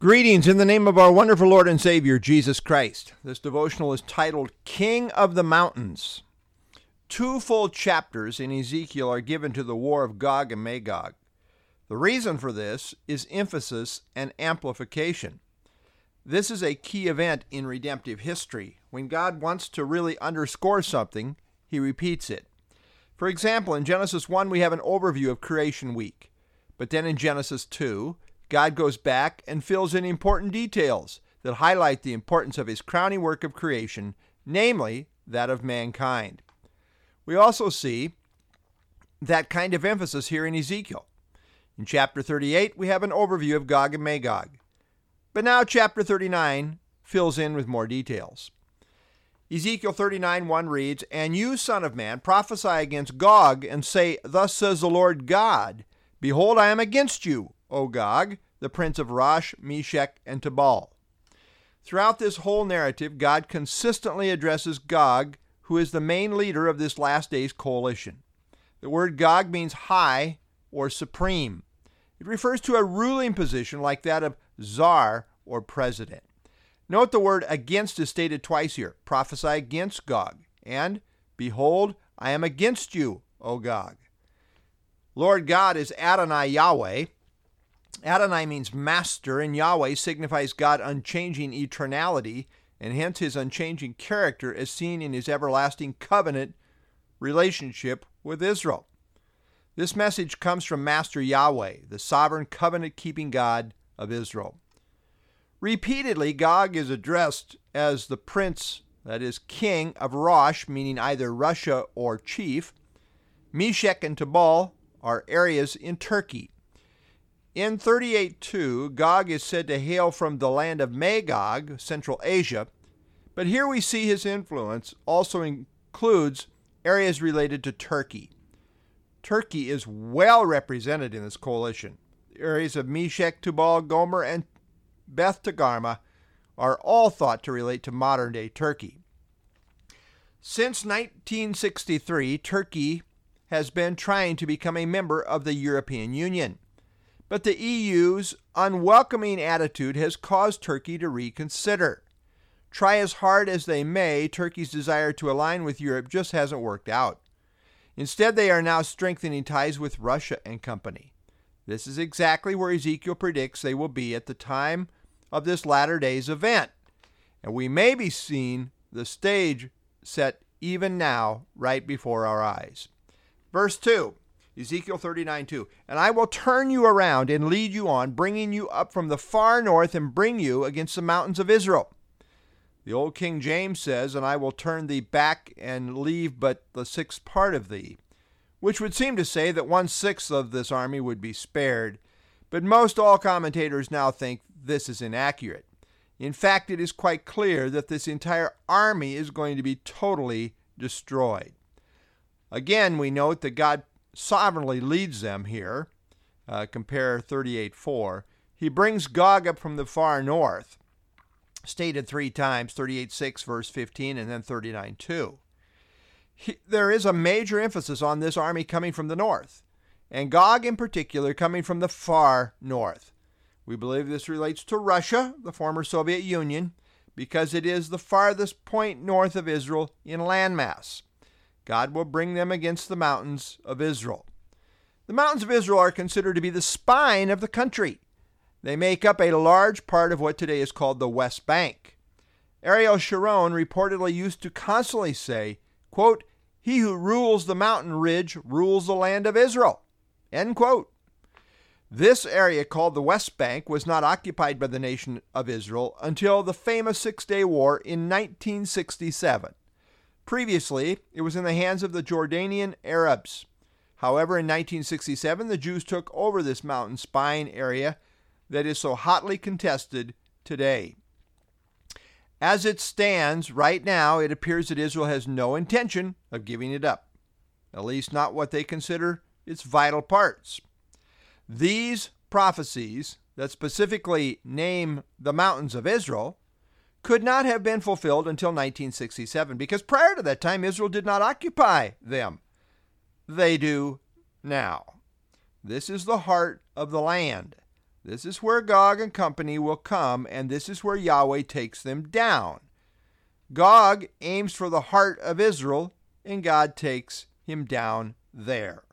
Greetings in the name of our wonderful Lord and Savior, Jesus Christ. This devotional is titled King of the Mountains. Two full chapters in Ezekiel are given to the war of Gog and Magog. The reason for this is emphasis and amplification. This is a key event in redemptive history. When God wants to really underscore something, he repeats it. For example, in Genesis 1, we have an overview of creation week. But then in Genesis 2, God goes back and fills in important details that highlight the importance of his crowning work of creation, namely that of mankind. We also see that kind of emphasis here in Ezekiel. In chapter 38, we have an overview of Gog and Magog. But now, chapter 39 fills in with more details. Ezekiel 39 1 reads, And you, Son of Man, prophesy against Gog, and say, Thus says the Lord God, Behold, I am against you, O Gog, the prince of Rosh, Meshech, and Tubal. Throughout this whole narrative, God consistently addresses Gog, who is the main leader of this last days coalition. The word Gog means high or supreme. It refers to a ruling position like that of czar or president. Note the word against is stated twice here. Prophesy against Gog, and behold, I am against you, O Gog. Lord God is Adonai Yahweh, Adonai means master, and Yahweh signifies God unchanging eternality, and hence his unchanging character as seen in his everlasting covenant relationship with Israel. This message comes from Master Yahweh, the sovereign covenant keeping God of Israel. Repeatedly, Gog is addressed as the prince, that is, king of Rosh, meaning either Russia or chief. Meshech and Tubal are areas in Turkey. In 38.2, Gog is said to hail from the land of Magog, Central Asia, but here we see his influence also includes areas related to Turkey. Turkey is well represented in this coalition. The areas of Meshech, Tubal, Gomer, and Beth Togarmah are all thought to relate to modern day Turkey. Since 1963, Turkey has been trying to become a member of the European Union. But the EU's unwelcoming attitude has caused Turkey to reconsider. Try as hard as they may, Turkey's desire to align with Europe just hasn't worked out. Instead, they are now strengthening ties with Russia and company. This is exactly where Ezekiel predicts they will be at the time of this latter days event. And we may be seeing the stage set even now right before our eyes. Verse 2 Ezekiel 39 2. And I will turn you around and lead you on, bringing you up from the far north and bring you against the mountains of Israel. The old King James says, And I will turn thee back and leave but the sixth part of thee, which would seem to say that one sixth of this army would be spared. But most all commentators now think this is inaccurate. In fact, it is quite clear that this entire army is going to be totally destroyed. Again, we note that God sovereignly leads them here. Uh, compare 38:4. He brings Gog up from the far north, stated three times 38:6, verse 15, and then 39:2. There is a major emphasis on this army coming from the north, and Gog in particular coming from the far north. We believe this relates to Russia, the former Soviet Union, because it is the farthest point north of Israel in landmass. God will bring them against the mountains of Israel. The mountains of Israel are considered to be the spine of the country. They make up a large part of what today is called the West Bank. Ariel Sharon reportedly used to constantly say, quote, He who rules the mountain ridge rules the land of Israel. End quote. This area called the West Bank was not occupied by the nation of Israel until the famous Six Day War in 1967. Previously, it was in the hands of the Jordanian Arabs. However, in 1967, the Jews took over this mountain spine area that is so hotly contested today. As it stands right now, it appears that Israel has no intention of giving it up, at least not what they consider its vital parts. These prophecies that specifically name the mountains of Israel could not have been fulfilled until 1967 because prior to that time, Israel did not occupy them. They do now. This is the heart of the land. This is where Gog and company will come, and this is where Yahweh takes them down. Gog aims for the heart of Israel, and God takes him down there.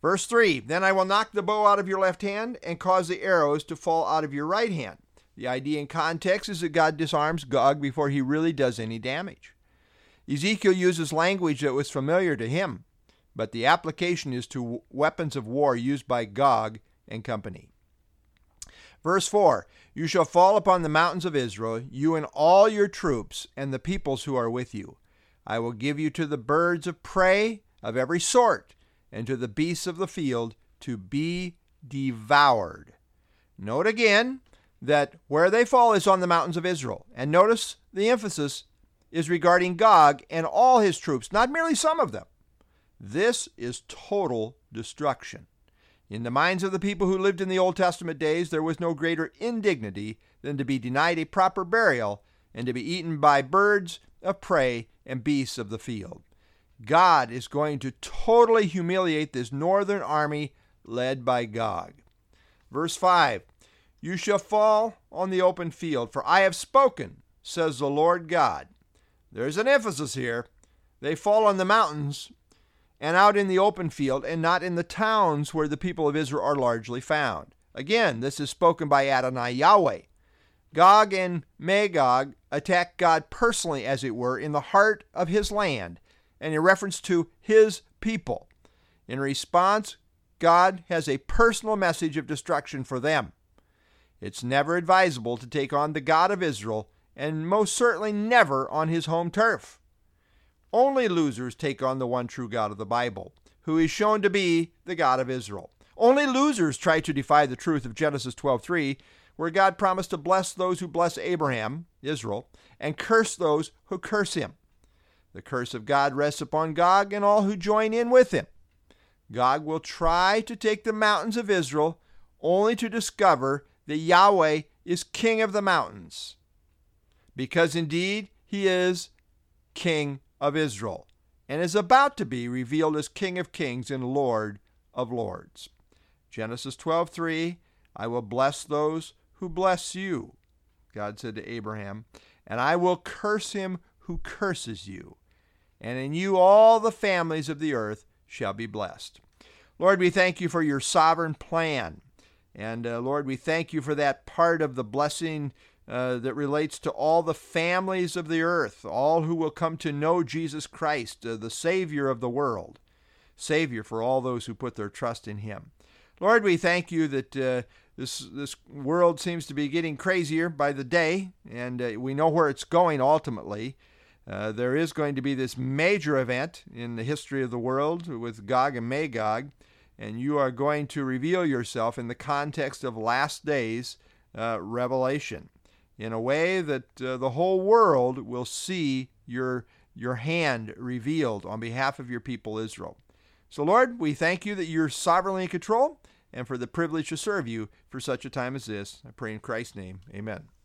Verse 3 Then I will knock the bow out of your left hand and cause the arrows to fall out of your right hand. The idea in context is that God disarms Gog before he really does any damage. Ezekiel uses language that was familiar to him, but the application is to weapons of war used by Gog and company. Verse 4 You shall fall upon the mountains of Israel, you and all your troops, and the peoples who are with you. I will give you to the birds of prey of every sort, and to the beasts of the field to be devoured. Note again that where they fall is on the mountains of Israel. And notice the emphasis is regarding Gog and all his troops, not merely some of them. This is total destruction. In the minds of the people who lived in the Old Testament days, there was no greater indignity than to be denied a proper burial and to be eaten by birds of prey and beasts of the field. God is going to totally humiliate this northern army led by Gog. Verse 5 You shall fall on the open field, for I have spoken, says the Lord God. There's an emphasis here. They fall on the mountains and out in the open field, and not in the towns where the people of Israel are largely found. Again, this is spoken by Adonai Yahweh. Gog and Magog attack God personally, as it were, in the heart of his land, and in reference to his people. In response, God has a personal message of destruction for them. It's never advisable to take on the God of Israel, and most certainly never on his home turf. Only losers take on the one true God of the Bible, who is shown to be the God of Israel. Only losers try to defy the truth of Genesis 12:3, where God promised to bless those who bless Abraham, Israel, and curse those who curse him. The curse of God rests upon Gog and all who join in with him. Gog will try to take the mountains of Israel only to discover that Yahweh is king of the mountains. Because indeed he is king of Israel and is about to be revealed as King of Kings and Lord of Lords. Genesis 12:3 I will bless those who bless you, God said to Abraham, and I will curse him who curses you, and in you all the families of the earth shall be blessed. Lord, we thank you for your sovereign plan. And uh, Lord, we thank you for that part of the blessing uh, that relates to all the families of the earth, all who will come to know Jesus Christ, uh, the Savior of the world, Savior for all those who put their trust in Him. Lord, we thank you that uh, this this world seems to be getting crazier by the day, and uh, we know where it's going ultimately. Uh, there is going to be this major event in the history of the world with Gog and Magog, and you are going to reveal yourself in the context of last days revelation in a way that uh, the whole world will see your, your hand revealed on behalf of your people Israel. So, Lord, we thank you that you're sovereignly in control and for the privilege to serve you for such a time as this. I pray in Christ's name. Amen.